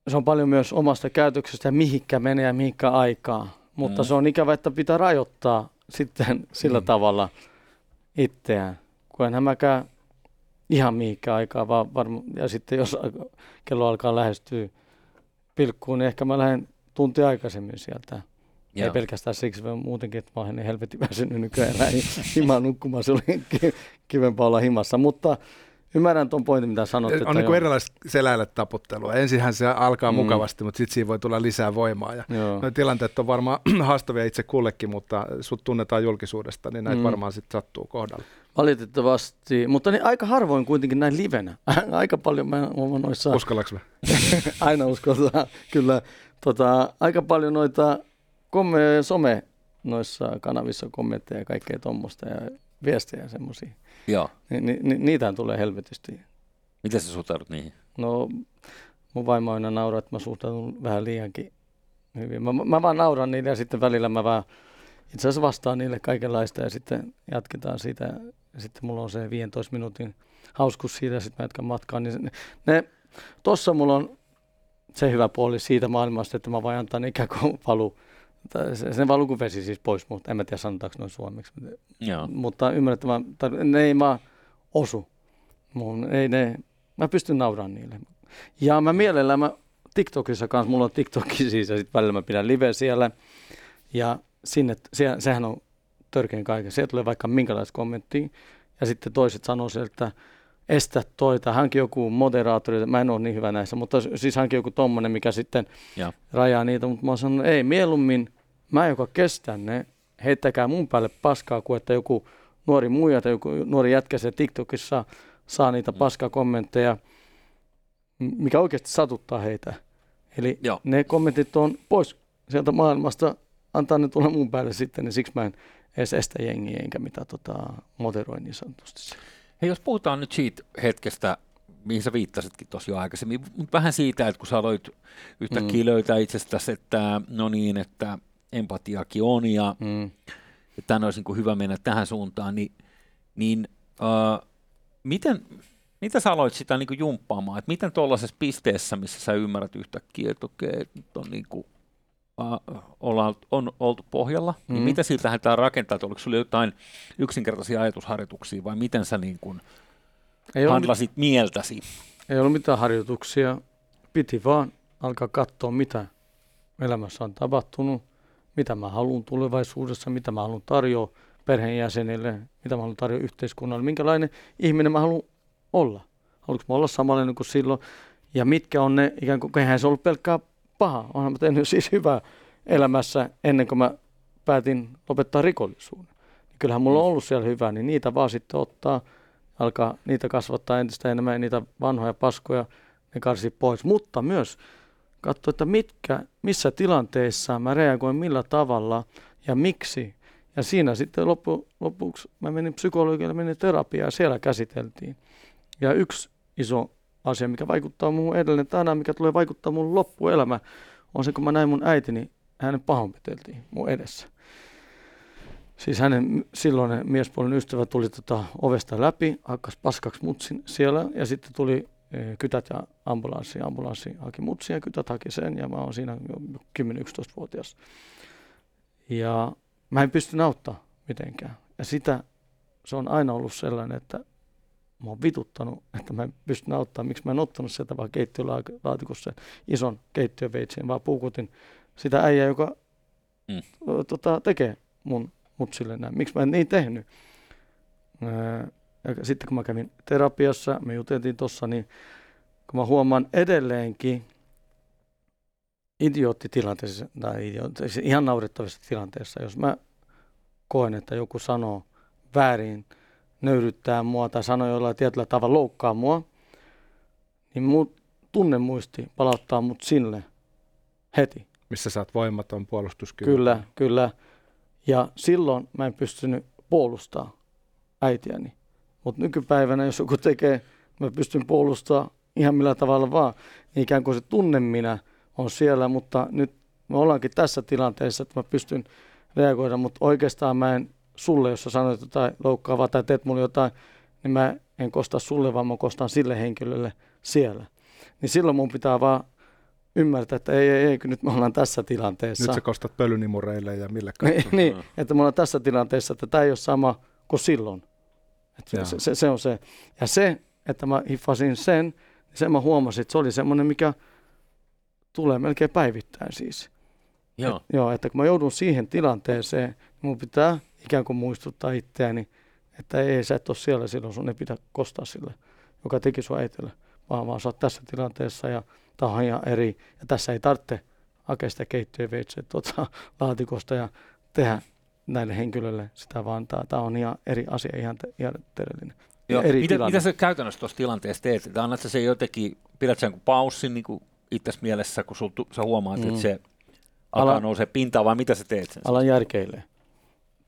se on paljon myös omasta käytöksestä mihinkä menee ja mihinkä aikaa, mutta mm. se on ikävä, että pitää rajoittaa sitten sillä mm. tavalla itseään, kun enhän mäkään ihan mihinkä aikaa, vaan varma, ja sitten jos kello alkaa lähestyä pilkkuun, niin ehkä mä lähden tunti aikaisemmin sieltä. Joo. Ei pelkästään siksi, vaan muutenkin, että mä olen niin helvetin väsynyt nykyään niin himaan nukkumaan. Se oli kivempaa olla himassa, mutta ymmärrän tuon pointin, mitä sanot. On niin erilaista seläille taputtelua. Ensinhän se alkaa mm. mukavasti, mutta sitten siinä voi tulla lisää voimaa. Ja tilanteet on varmaan haastavia itse kullekin, mutta sut tunnetaan julkisuudesta, niin näitä mm. varmaan sitten sattuu kohdalla. Valitettavasti, mutta niin aika harvoin kuitenkin näin livenä. Aika paljon mä olen noissa... Uskallaks me? Aina uskaltaa, kyllä. Tota, aika paljon noita komme, some noissa kanavissa kommentteja ja kaikkea tuommoista ja viestejä semmoisia. Joo. Ni, ni, ni, niitähän tulee helvetisti. Miten sä suhtaudut niihin? No, mun vaimo aina nauraa, että mä suhtaudun vähän liiankin hyvin. Mä, mä vaan nauran niille ja sitten välillä mä vaan itse asiassa vastaan niille kaikenlaista ja sitten jatketaan siitä. Ja sitten mulla on se 15 minuutin hauskuus siitä ja sitten mä jatkan matkaa. Niin ne, ne, tossa mulla on se hyvä puoli siitä maailmasta, että mä voin antaa ne ikään kuin valu, tai se, se valu kuin vesi siis pois, mutta en mä tiedä sanotaanko noin suomeksi. Joo. Mutta ymmärrän, että mä, tai ne ei mä osu. Mun, ei ne, mä pystyn nauramaan niille. Ja mä mielellään, mä TikTokissa kanssa, mulla on TikTokki siis ja sitten välillä mä pidän live siellä. Ja sinne, se, sehän on törkeän kaiken. Sieltä tulee vaikka minkälaista kommenttia. Ja sitten toiset sanoo sieltä, että estä toi, tai hänkin joku moderaattori, mä en ole niin hyvä näissä, mutta siis hänkin joku tommonen, mikä sitten Ja. rajaa niitä, mutta mä oon sanonut, ei mieluummin mä, joka kestän ne, heittäkää mun päälle paskaa, kuin että joku nuori muija tai joku nuori jätkä se TikTokissa saa niitä Mm. paskaa kommentteja, m- mikä oikeasti satuttaa heitä. Eli Joo. ne kommentit on pois sieltä maailmasta, antaa ne tulla mun päälle sitten, niin siksi mä en edes estä jengiä enkä mitä tota, moderoin niin sanotusti. Hei, jos puhutaan nyt siitä hetkestä, mihin sä viittasitkin tuossa jo aikaisemmin, mutta vähän siitä, että kun sä aloit yhtäkkiä Mm. löytää itsestäsi, että no niin, että empatiakin on ja Mm. että olisi niin kuin hyvä mennä tähän suuntaan, niin, niin äh, miten, mitä sä aloit sitä niin kuin jumppaamaan, että miten tuollaisessa pisteessä, missä sä ymmärrät yhtäkkiä, että okei, nyt on niin kuin, ollaan, on oltu pohjalla, niin Mhm. mitä siitä lähdetään rakentamaan, että oliko sulla jotain yksinkertaisia ajatusharjoituksia vai miten sä niin kuin Ei, handlasit mieltäsi? ei ollut mitään harjoituksia, piti vaan alkaa katsoa, mitä elämässä on tapahtunut, mitä mä haluan tulevaisuudessa, mitä mä haluan tarjoa perheenjäsenille, mitä mä haluan tarjoa yhteiskunnalle, minkälainen ihminen mä haluan olla. Haluanko mä olla samanlainen kuin silloin, ja mitkä on ne, ikään kuin, eihän se ollut pelkkää paha, onhan mä tehnyt siis hyvää elämässä ennen kuin mä päätin lopettaa rikollisuuden. Niin kyllähän mulla on ollut siellä hyvää, niin niitä vaan sitten ottaa, alkaa niitä kasvattaa entistä enemmän, niitä vanhoja paskoja, ne karsii pois, mutta myös katsoa, että mitkä, missä tilanteissa mä reagoin millä tavalla ja miksi. Ja siinä sitten loppu, lopuksi mä menin psykologille, menin terapiaan ja siellä käsiteltiin. Ja yksi iso asia, mikä vaikuttaa muuhun edelleen tänään, mikä tulee vaikuttaa mun loppuelämä, on se, kun mä näin mun äitini, hänen pahoinpiteltiin mun edessä. Siis hänen silloinen miespuolinen ystävä tuli tota ovesta läpi, hakkas paskaksi mutsin siellä ja sitten tuli eh, kytät ja ambulanssi. Ambulanssi haki mutsia ja kytät haki sen ja mä oon siinä jo 10-11-vuotias. Ja mä en pysty auttaa mitenkään. Ja sitä, se on aina ollut sellainen, että mä oon vituttanut, että mä en pysty auttaa. Miksi mä en ottanut sieltä vaan keittiölaatikossa ison keittiöveitsen, vaan puukutin sitä äijää, joka Mm. tota, tekee mun mutsille näin. Miksi mä en niin tehnyt? Öö, ja sitten kun mä kävin terapiassa, me juteltiin tossa, niin kun mä huomaan edelleenkin idioottitilanteessa, tai idiootti, siis ihan naurettavassa tilanteessa, jos mä koen, että joku sanoo väärin, nöyryttää mua tai sanoo jollain tietyllä tavalla loukkaa mua, niin mun tunnemuisti palauttaa mut sille heti. Missä sä oot voimaton puolustuskyvytön. Kyllä, kyllä. Ja silloin mä en pystynyt puolustaa äitiäni. Mutta nykypäivänä, jos joku tekee, mä pystyn puolustamaan ihan millä tavalla vaan. Niin ikään kuin se tunne minä on siellä, mutta nyt me ollaankin tässä tilanteessa, että mä pystyn reagoida, mutta oikeastaan mä en sulle, jos sä sanoit jotain loukkaavaa tai teet mulle jotain, niin mä en kosta sulle, vaan mä kostan sille henkilölle siellä. Niin silloin mun pitää vaan ymmärtää, että ei, ei, ei, kun nyt me ollaan tässä tilanteessa. Nyt sä kostat pölynimureille ja mille Niin, niin, että me ollaan tässä tilanteessa, että tämä ei ole sama kuin silloin. Että se, se, se, on se. Ja se, että mä hiffasin sen, niin sen mä huomasin, että se oli semmoinen, mikä tulee melkein päivittäin siis. Joo. Et, joo, että kun mä joudun siihen tilanteeseen, niin mun pitää ikään kuin muistuttaa itseäni, että ei, sä et ole siellä silloin, sun ei pitää kostaa sille, joka teki sua äitille, vaan, vaan sä oot tässä tilanteessa ja tämä on ihan eri. Ja tässä ei tarvitse hakea sitä keittiöveitseä tuota laatikosta ja tehdä näille henkilöille sitä vaan. Tämä on ihan eri asia, ihan, te, ihan terveellinen. Joo. eri Mitä, tilanne. mitä sä käytännössä tuossa tilanteessa teet? Annat sä se jotenkin, pidät sen kuin paussin niin itse mielessä, kun sul, sä huomaat. Mm. että se Alkaa nousee pintaan, vai mitä sä teet sen? Alan järkeilee.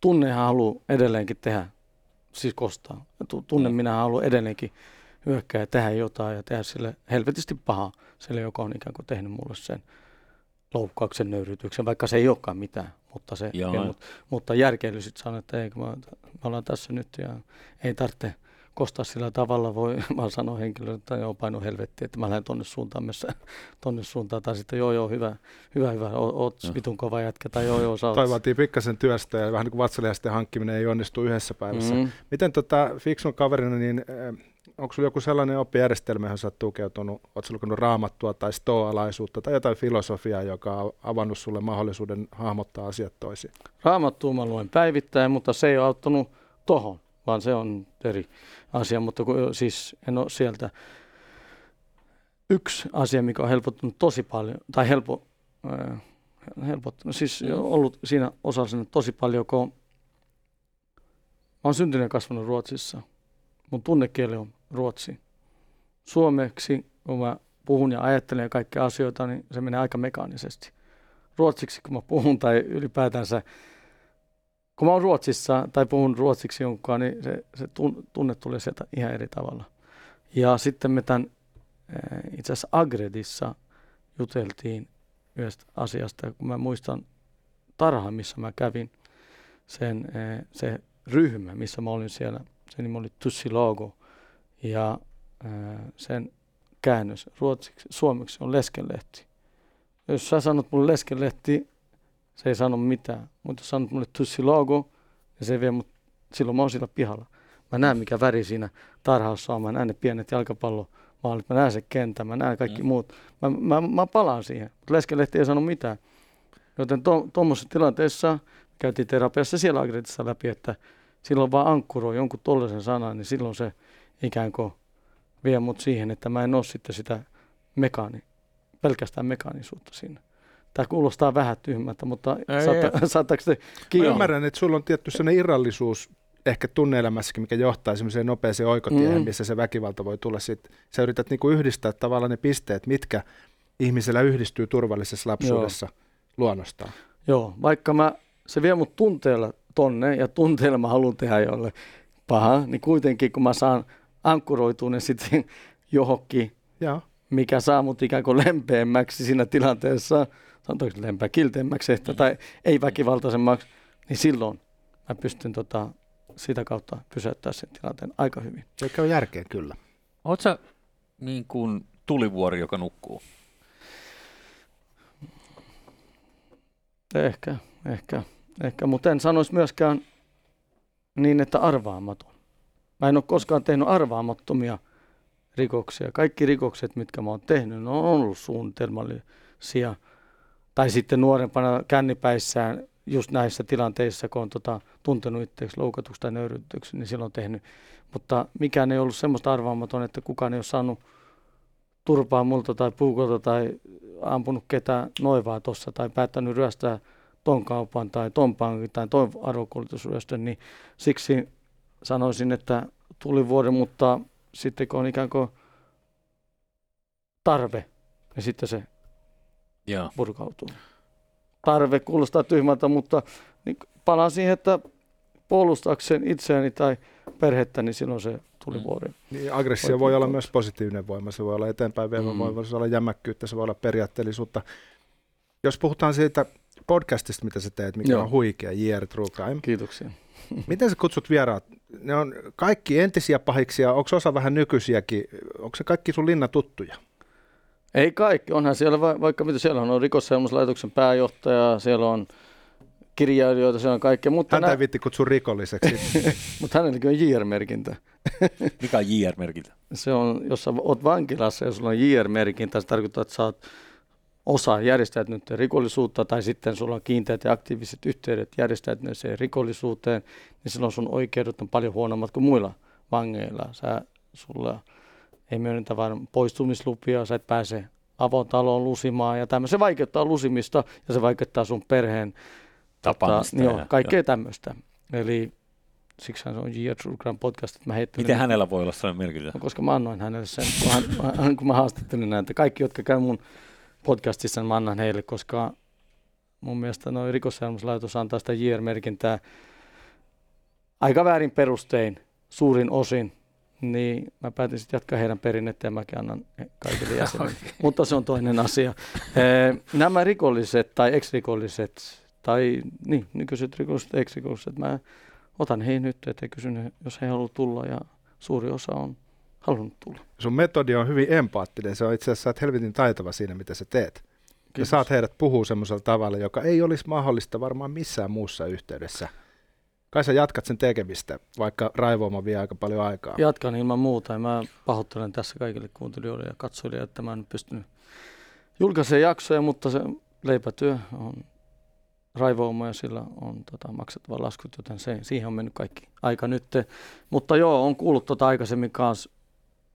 Tunnehan haluaa edelleenkin tehdä, siis kostaa. Tu- Tunne Mm. minä haluan edelleenkin hyökkää ja tehdä jotain ja tehdä sille helvetisti pahaa sille, joka on ikään kuin tehnyt mulle sen loukkauksen, nöyrytyksen, vaikka se ei olekaan mitään. Mutta, se, ei, mutta, mutta järkeily sitten sanoo, että ei, kun mä, me ollaan tässä nyt ja ei tarvitse kostaa sillä tavalla, voi vaan sanoa henkilölle, että joo, paino helvetti, että mä lähden tonne suuntaan, missä, tonne suuntaan, tai sitten joo, joo, hyvä, hyvä, hyvä, oot, Joo. vitun kova jätkä, tai joo, joo, sä oot. Toi vaatii pikkasen työstä ja vähän niin kuin hankkiminen ei onnistu yhdessä päivässä. Mm. Mm. Miten tota, fiksun kaverina, niin äh, onko sulla joku sellainen oppijärjestelmä, johon sä oot tukeutunut, oot lukenut raamattua tai stoalaisuutta tai jotain filosofiaa, joka on avannut sulle mahdollisuuden hahmottaa asiat toisin? Raamattua mä luen päivittäin, mutta se ei ole auttanut tohon, vaan se on eri asia. Mutta kun, siis en ole sieltä. Yksi asia, mikä on helpottunut tosi paljon, tai helpo, äh, helpottunut, siis Mm. ollut siinä osallisena tosi paljon, kun mä oon syntynyt ja kasvanut Ruotsissa. Mun tunnekieli on ruotsi. Suomeksi, kun mä puhun ja ajattelen kaikkia asioita, niin se menee aika mekaanisesti. Ruotsiksi, kun mä puhun tai ylipäätänsä kun mä oon Ruotsissa tai puhun ruotsiksi jonkunkaan, niin se, se tun- tunne tulee sieltä ihan eri tavalla. Ja sitten me tämän, eh, itse asiassa Agredissa juteltiin yhdestä asiasta, kun mä muistan tarhan, missä mä kävin, sen, eh, se ryhmä, missä mä olin siellä, se nimi oli Tussilogo, ja eh, sen käännös ruotsiksi, suomeksi on leskenlehti. Jos sä sanot mulle leskenlehti, se ei sano mitään. Mutta jos sanot mulle tussilogo, niin se vie mut, silloin mä oon siellä pihalla. Mä näen mikä väri siinä tarhassa on, mä näen ne pienet jalkapallomaalit, mä näen se kentän, mä näen kaikki Mm. muut. Mä, mä, mä palaan siihen, mutta leskelehti ei sano mitään. Joten tuommoisessa tilanteessa käytiin terapiassa siellä Agretissa läpi, että silloin vaan ankkuroi jonkun tollaisen sanan, niin silloin se ikään kuin vie mut siihen, että mä en ole sitten sitä mekaani, pelkästään mekaanisuutta siinä. Tämä kuulostaa vähän tyhmältä, mutta Ei, saatta, saattaako te kiinni? ymmärrän, että sulla on tietty sellainen irrallisuus ehkä tunneelämässäkin, mikä johtaa semmoiseen nopeeseen oikotiehen, Mm. missä se väkivalta voi tulla. Sit sä yrität niinku yhdistää tavallaan ne pisteet, mitkä ihmisellä yhdistyy turvallisessa lapsuudessa luonnostaan. Joo, vaikka mä, se vie mut tunteella tonne ja tunteella mä haluan tehdä jolle paha, niin kuitenkin kun mä saan ankkuroitua ne sitten johonkin, Joo. mikä saa mut ikään kuin lempeämmäksi siinä tilanteessa, sanotaanko lempeä kilteämmäksi ehkä, tai ei väkivaltaisemmaksi, niin silloin mä pystyn tota, sitä kautta pysäyttämään sen tilanteen aika hyvin. Se käy järkeen kyllä. Oot sä niin kuin tulivuori, joka nukkuu? Ehkä, ehkä, ehkä, mutta en sanoisi myöskään niin, että arvaamaton. Mä en ole koskaan tehnyt arvaamattomia rikoksia. Kaikki rikokset, mitkä mä oon tehnyt, ne on ollut suunnitelmallisia. Tai sitten nuorempana kännipäissään just näissä tilanteissa, kun on tota, tuntenut itseäksi loukatuksi tai niin silloin on tehnyt. Mutta mikään ei ollut semmoista arvaamaton, että kukaan ei ole saanut turpaa multa tai puukolta tai ampunut ketään noivaa tuossa tai päättänyt ryöstää ton kaupan tai ton pankin tai ton arvokuljetusryöstön, niin siksi sanoisin, että tuli vuoden, mutta sitten kun on ikään kuin tarve, niin sitten se Joo. purkautuu. Tarve kuulostaa tyhmältä, mutta niin palaan siihen, että puolustaakseen itseäni tai perhettä, niin silloin se tuli Mm. vuoden. Niin aggressio Oikein voi olla kautta. myös positiivinen voima. Se voi olla eteenpäin vievä Mm. voima, se voi olla jämäkkyyttä, se voi olla periaatteellisuutta. Jos puhutaan siitä podcastista, mitä sä teet, mikä Joo. on huikea, JR True Crime. Kiitoksia. Miten sä kutsut vieraat? Ne on kaikki entisiä pahiksia, onko osa vähän nykyisiäkin? Onko se kaikki sun linna tuttuja? Ei kaikki, onhan siellä va- vaikka mitä, siellä on rikosseuraamuslaitoksen pääjohtaja, siellä on kirjailijoita, siellä on kaikkea, mutta, Häntä nä- ei vitti kutsua rikolliseksi. mutta hänelläkin on JR-merkintä. Mikä on JR-merkintä? Se on, jos sä oot vankilassa ja sulla on JR-merkintä, se tarkoittaa, että sä oot osa järjestäytynyttä rikollisuutta tai sitten sulla on kiinteät ja aktiiviset yhteydet järjestäytyneeseen rikollisuuteen, niin silloin sun oikeudet on paljon huonommat kuin muilla vangeilla. Sä, sulla ei myönnetä vain poistumislupia, sä et pääse avotaloon lusimaan ja tämmöinen. Se vaikeuttaa lusimista ja se vaikeuttaa sun perheen tapaamista. Tota, joo, ja- kaikkea tämmöistä. Eli siksi se on J. True Crime podcast, että mä heittelin. Miten hänellä voi olla sellainen merkitys? No, koska mä annoin hänelle sen, kun, hän, kun mä haastattelin näitä. Kaikki, jotka käy mun podcastissa, niin mä annan heille, koska mun mielestä noin rikosseuraamuslaitos antaa sitä JR-merkintää aika väärin perustein, suurin osin, niin mä päätin sitten jatkaa heidän perinnettä ja mäkin annan kaikille jäsenille. Okei. Mutta se on toinen asia. Eh, Nämä rikolliset tai ex-rikolliset tai niin, nykyiset rikolliset, ex-rikolliset, mä otan heihin nyt, ettei kysyn, jos he haluavat tulla ja suuri osa on halunnut tulla. Sun metodi on hyvin empaattinen. Se on itse asiassa oot helvetin taitava siinä, mitä sä teet. Ja Kiitos. saat heidät puhua semmoisella tavalla, joka ei olisi mahdollista varmaan missään muussa yhteydessä. Kai sä jatkat sen tekemistä, vaikka raivooma vie aika paljon aikaa. Jatkan ilman muuta ja mä pahoittelen tässä kaikille kuuntelijoille ja katsojille, että mä en nyt pystynyt julkaisemaan jaksoja, mutta se leipätyö on raivouma ja sillä on tota, maksettava laskut, joten se, siihen on mennyt kaikki aika nyt. Mutta joo, on kuullut tota aikaisemmin kanssa,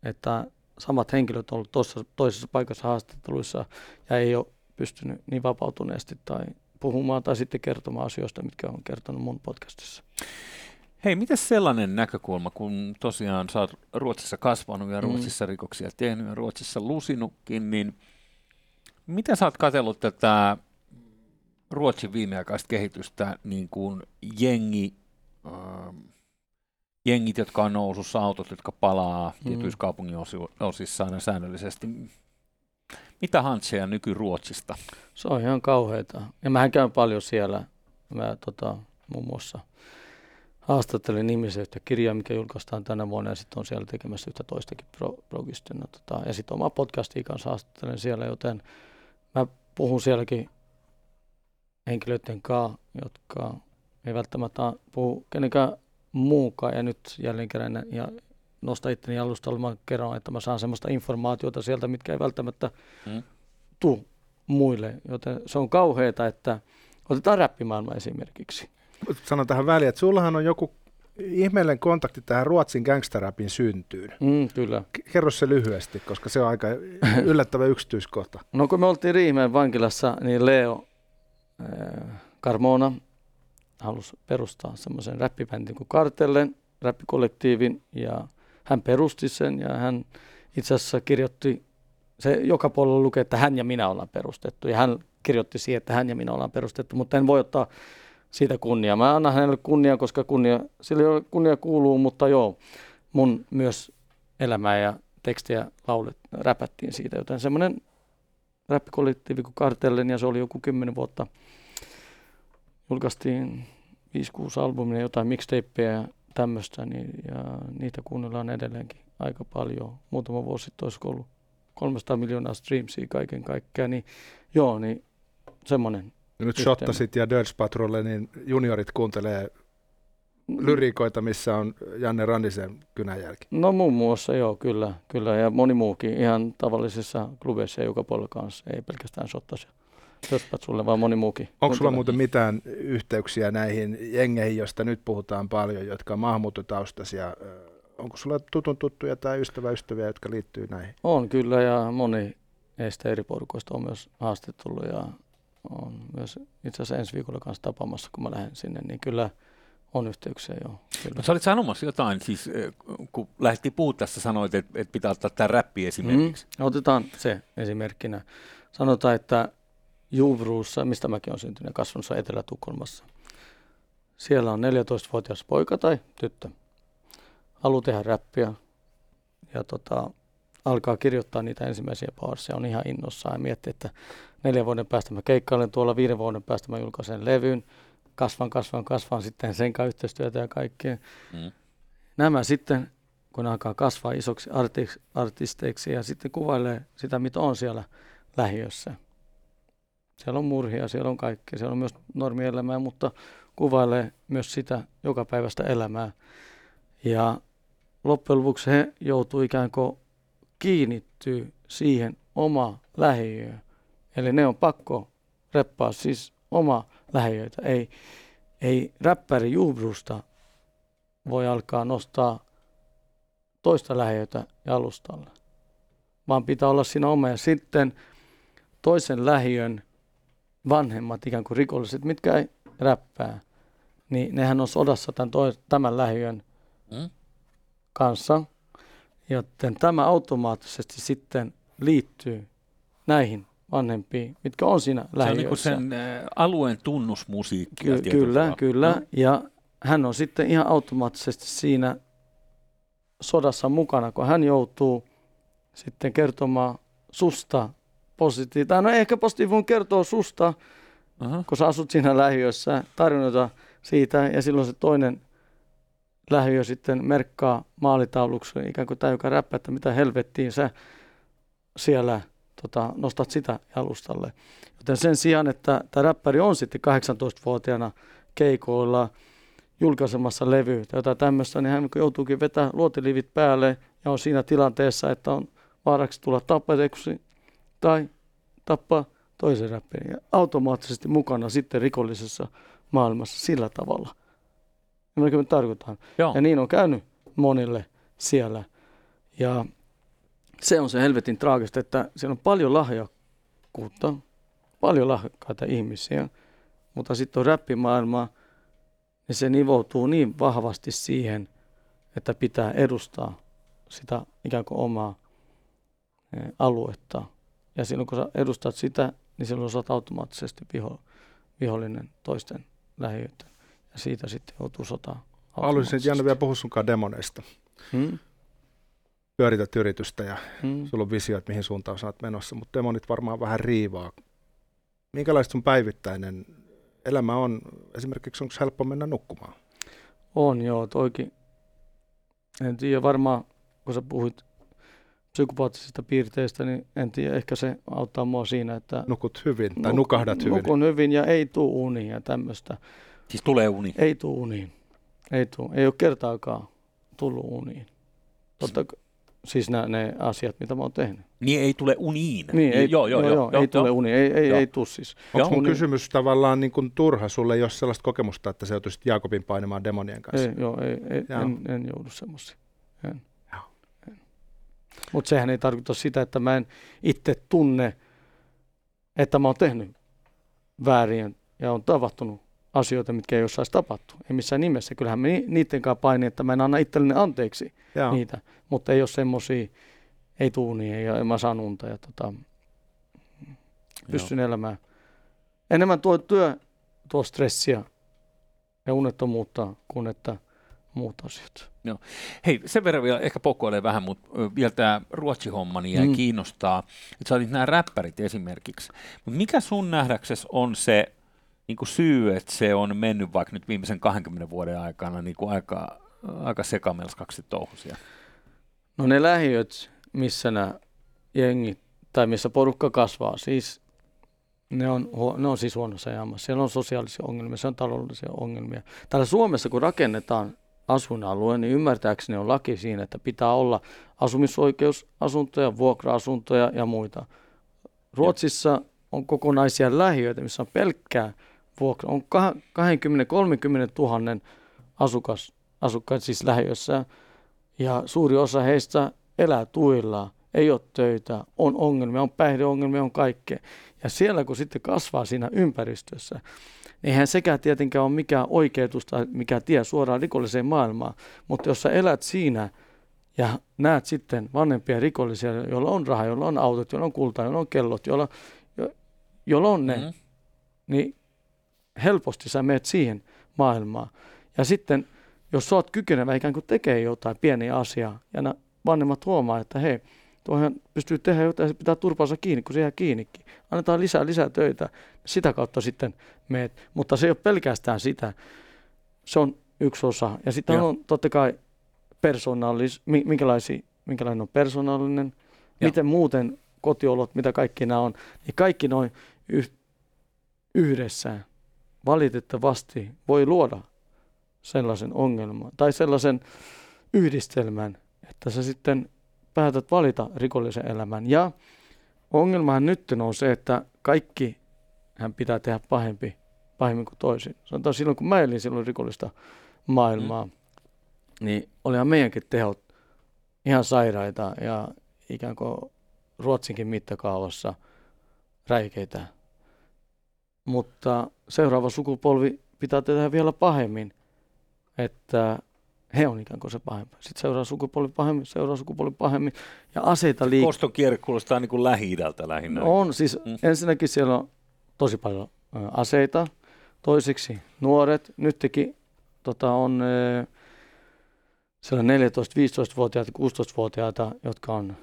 että samat henkilöt on ollut tossa, toisessa paikassa haastatteluissa ja ei ole pystynyt niin vapautuneesti tai puhumaan tai sitten kertomaan asioista, mitkä on kertonut mun podcastissa. Hei, miten sellainen näkökulma, kun tosiaan sä oot Ruotsissa kasvanut ja Mm. Ruotsissa rikoksia tehnyt ja Ruotsissa lusinutkin, niin miten sä oot katsellut tätä Ruotsin viimeaikaista kehitystä, niin kuin jengi, ähm, jengit, jotka on nousussa, autot, jotka palaa Mm. tietyissä kaupungin osi- osissa aina säännöllisesti. Mitä Hantseja nyky-Ruotsista? Se on ihan kauheita. Ja mähän käyn paljon siellä. Mä tota, muun muassa haastattelin ihmisiä yhtä kirjaa, mikä julkaistaan tänä vuonna, ja sitten on siellä tekemässä yhtä toistakin pro, progistina. Tota, ja sitten omaa podcastia kanssa haastattelen siellä, joten mä puhun sielläkin henkilöiden kanssa, jotka ei välttämättä puhu kenenkään muukaan. Ja nyt jälleen kerran ja nosta itteni alustalle, mä kerron, että mä saan semmoista informaatiota sieltä, mitkä ei välttämättä Mm. tuu muille. Joten se on kauheata, että otetaan räppimaailma esimerkiksi. Sanon tähän väliin, että sullahan on joku ihmeellinen kontakti tähän Ruotsin gangsterrapin syntyyn. Mm, kyllä. Kerro se lyhyesti, koska se on aika yllättävä yksityiskohta. No kun me oltiin Riihimeen vankilassa, niin Leo äh, Carmona halusi perustaa semmoisen räppibändin kuin Kartellen, räppikollektiivin, ja hän perusti sen, ja hän itse asiassa kirjoitti, se joka puolella lukee, että hän ja minä ollaan perustettu, ja hän kirjoitti siihen, että hän ja minä ollaan perustettu, mutta en voi ottaa siitä kunnia. Mä annan hänelle kunnia, koska kunnia, sillä kunnia kuuluu, mutta joo, mun myös elämää ja tekstiä laulet, räpättiin siitä, joten semmoinen räppikollektiivi kuin Kartellen, ja se oli joku kymmenen vuotta. Julkaistiin 5-6 albumia, jotain mixtapeja ja tämmöistä, niin, ja niitä kuunnellaan edelleenkin aika paljon. Muutama vuosi sitten olisiko ollut 300 miljoonaa streamsia kaiken kaikkiaan, niin joo, niin semmoinen. Ja nyt. Shottasit ja Dirge Patrolle, niin juniorit kuuntelee lyriikoita, missä on Janne Randisen kynänjälki. No muun muassa joo, kyllä, kyllä, ja moni muukin ihan tavallisissa klubeissa ja joka puolella kanssa, ei pelkästään Shottas ja Töspät sulle, vaan moni muukin. Onko sulla muuten mitään yhteyksiä näihin jengeihin, joista nyt puhutaan paljon, jotka on maahanmuuttotaustaisia? Onko sulla tutun tuttuja tai ystävä ystäviä, jotka liittyy näihin? On kyllä ja moni heistä eri porukoista on myös haastattellut ja on myös itse asiassa ensi viikolla kanssa tapaamassa, kun mä lähden sinne, niin kyllä on yhteyksiä joo. Kyllä. No, sä olit sanomassa jotain, siis kun lähdettiin puhua tässä, sanoit, että, että pitää ottaa tämä räppi esimerkiksi. Mm, otetaan se esimerkkinä. Sanotaan, että Juvruussa, mistä mäkin olen syntynyt ja kasvanut Etelä-Tukholmassa. Siellä on 14-vuotias poika tai tyttö. Haluaa tehdä räppiä ja tota, alkaa kirjoittaa niitä ensimmäisiä baarsia. On ihan innossaan ja miettii, että neljän vuoden päästä mä keikkailen tuolla, viiden vuoden päästä mä julkaisen levyn. Kasvan, kasvan, kasvan sitten sen kanssa yhteistyötä ja kaikkea. Mm. Nämä sitten, kun alkaa kasvaa isoksi arti- artisteiksi ja sitten kuvailee sitä, mitä on siellä lähiössä. Siellä on murhia, siellä on kaikkea, siellä on myös normielämää, mutta kuvailee myös sitä jokapäiväistä elämää. Ja loppujen lopuksi he joutuu ikään kuin kiinnittyä siihen oma lähiöön. Eli ne on pakko reppaa siis oma lähiöitä. Ei, ei räppäri Jubrusta voi alkaa nostaa toista lähiötä jalustalle, vaan pitää olla siinä oma. Ja sitten toisen lähiön vanhemmat ikään kuin rikolliset, mitkä ei räppää, niin nehän on sodassa tämän, tois, tämän lähiön Mm. kanssa. Joten tämä automaattisesti sitten liittyy näihin vanhempiin, mitkä on siinä Se on lähiössä. niin kuin sen äh, alueen tunnusmusiikkia. Ky- kyllä, tavalla. kyllä. No. Ja hän on sitten ihan automaattisesti siinä sodassa mukana, kun hän joutuu sitten kertomaan susta positiivista. Tai no ehkä positiivinen kertoo susta, Aha. kun sä asut siinä lähiössä, tarinoita siitä, ja silloin se toinen lähiö sitten merkkaa maalitauluksi ikään kuin tämä, joka räppää, että mitä helvettiin sä siellä tota, nostat sitä jalustalle. Joten sen sijaan, että tämä räppäri on sitten 18-vuotiaana keikoilla julkaisemassa levyä tai jotain tämmöistä, niin hän joutuukin vetää luotilivit päälle ja on siinä tilanteessa, että on vaaraksi tulla tapetuksi tai tappaa toisen räppärin. Ja automaattisesti mukana sitten rikollisessa maailmassa sillä tavalla. Ymmärrätkö, mitä tarkoitan? Joo. Ja niin on käynyt monille siellä. Ja se on se helvetin traagista, että siellä on paljon lahjakkuutta, paljon lahjakkaita ihmisiä, mutta sitten on räppimaailma, niin se nivoutuu niin vahvasti siihen, että pitää edustaa sitä ikään kuin omaa eh, aluetta. Ja silloin kun sä edustat sitä, niin silloin sä oot automaattisesti viho, vihollinen toisten lähiöiden. Ja siitä sitten joutuu sotaan. Haluaisin, että Janne vielä puhua sunkaan demoneista. Hmm? Pyörität yritystä ja Hmm? sulla on visio, että mihin suuntaan sä oot menossa, mutta demonit varmaan vähän riivaa. Minkälaista sun päivittäinen elämä on? Esimerkiksi onko helppo mennä nukkumaan? On joo, toikin. En tiedä, varmaan kun sä puhuit psykopaattisista piirteistä, niin en tiedä, ehkä se auttaa mua siinä, että Nukut hyvin tai nuk- nukahdat hyvin? Nukun hyvin ja ei tuu uniin ja tämmöistä. Siis tulee uni. Ei tuu uniin. Ei tuu. Ei ole kertaakaan tullut uniin. Totta, siis nämä ne asiat, mitä mä oon tehnyt. Niin ei tule uniin. Niin, ei, joo, joo, joo, joo, ei tule joo. uni, ei, ei, Joo. ei tuu siis. Onko mun Uni- kysymys tavallaan niin kuin turha? Sulle ei ole sellaista kokemusta, että sä joutuisit Jaakobin painamaan demonien kanssa? Ei, joo, ei, ei, Joo. en, en joudu semmoisiin. En. Joo. Mutta sehän ei tarkoita sitä, että mä en itse tunne, että mä oon tehnyt väärin ja on tapahtunut asioita, mitkä ei saisi tapahtua. Ei missään nimessä. Kyllähän mä ni- niiden kanssa painin, että mä en anna itselleni anteeksi Joo. niitä. Mutta ei ole semmoisia, ei tuu niin, ja en mä saan unta ja tota, pystyn elämään. Enemmän tuo työ tuo stressiä ja unettomuutta kuin että muut asiat. Hei, sen verran vielä ehkä pokoilee vähän, mutta vielä tämä Ruotsi-homma niin Mm. kiinnostaa. Että sä otit nämä räppärit esimerkiksi. Mutta mikä sun nähdäksesi on se niin kuin syy, että se on mennyt vaikka nyt viimeisen 20 vuoden aikana niin kuin aika, aika sekamelskaksi touhusia? No ne lähiöt, missä nämä jengit, tai missä porukka kasvaa, siis ne on, ne on siis huonossa jamassa. Siellä on sosiaalisia ongelmia, siellä on taloudellisia ongelmia. Täällä Suomessa, kun rakennetaan asuinalue, niin ymmärtääkseni on laki siinä, että pitää olla asumisoikeusasuntoja, vuokra-asuntoja ja muita. Ruotsissa on kokonaisia lähiöitä, missä on pelkkää vuokra. On 20-30 tuhannen asukas, asukkaat siis lähiössä. Ja suuri osa heistä elää tuilla, ei ole töitä, on ongelmia, on päihdeongelmia, on kaikkea. Ja siellä kun sitten kasvaa siinä ympäristössä, niin eihän sekään tietenkään ole mikään oikeutus tai mikä tie suoraan rikolliseen maailmaan. Mutta jos sä elät siinä ja näet sitten vanhempia rikollisia, joilla on rahaa, joilla on autot, joilla on kultaa, joilla on kellot, joilla, jo, joilla on ne, Mm. niin helposti sä menet siihen maailmaan. Ja sitten, jos sä oot kykenevä ikään kuin tekee jotain pieniä asiaa, ja nämä vanhemmat huomaa, että hei, tuohan pystyy tehdä jotain, se pitää turpansa kiinni, kun se jää kiinnikin. Annetaan lisää, lisää töitä, sitä kautta sitten meet. Mutta se ei ole pelkästään sitä, se on yksi osa. Ja sitten on totta kai persoonallis, mi- minkälaisia, minkälainen on persoonallinen, Joo. miten muuten kotiolot, mitä kaikki nämä on, niin kaikki noin yh- yhdessä valitettavasti voi luoda sellaisen ongelman tai sellaisen yhdistelmän, että sä sitten päätät valita rikollisen elämän. Ja ongelmahan nyt on se, että kaikki hän pitää tehdä pahempi, pahemmin kuin toisin. Sanotaan silloin, kun mä elin silloin rikollista maailmaa, mm. niin olihan meidänkin tehot ihan sairaita ja ikään kuin Ruotsinkin mittakaavassa räikeitä. Mutta seuraava sukupolvi pitää tehdä vielä pahemmin, että he on ikään kuin se pahempi. Sitten seuraa sukupolvi pahemmin, seuraa sukupolvi pahemmin ja aseita liikkuu. Kostokierre kuulostaa niin kuin Lähi-idältä lähinnä. On, siis Mm. ensinnäkin siellä on tosi paljon aseita. Toiseksi nuoret, nytkin tota, on siellä 14-15-vuotiaita, 16-vuotiaita, jotka on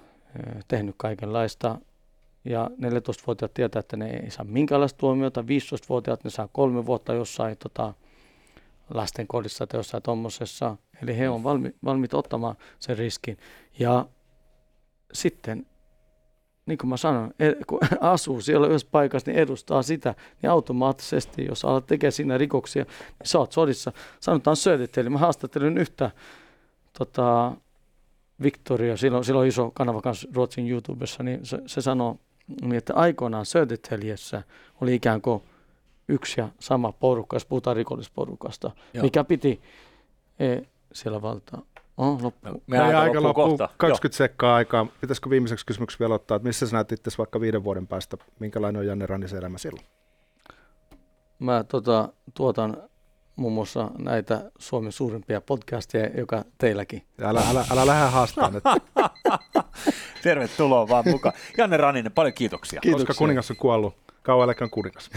tehnyt kaikenlaista. Ja 14-vuotiaat tietää, että ne ei saa minkäänlaista tuomiota. 15-vuotiaat ne saa kolme vuotta jossain tota, lastenkodissa tai jossain tuommoisessa. Eli he on valmi, valmiit ottamaan sen riskin. Ja sitten niin kuin mä sanon, e- kun asuu siellä yhdessä paikassa, niin edustaa sitä, niin automaattisesti, jos alat tekemään siinä rikoksia, niin sä oot sodissa. Sanotaan Söderteli, mä haastattelin yhtä tota, Victoria, silloin, silloin iso kanava kanssa Ruotsin YouTubessa, niin se, se sanoi, että aikoinaan Söderteliessä oli ikään kuin yksi ja sama porukka, jos puhutaan rikollisporukasta, Joo. mikä piti e, siellä valtaa. Oh, loppu. No, meidän Meidän aika loppuu kohta. 20 sekkaa aikaa. Pitäisikö viimeiseksi kysymyksi vielä ottaa, että missä sä näet itse vaikka viiden vuoden päästä, minkälainen on Janne Rannisen elämä silloin? Mä tota, tuotan muun muassa näitä Suomen suurimpia podcasteja, joka teilläkin. Älä, älä, älä lähde haastamaan nyt, Tervetuloa vaan mukaan. Janne Raninen, paljon kiitoksia. Kiitoksia. koska kuningas on kuollut. Kauan eläkään kuningas.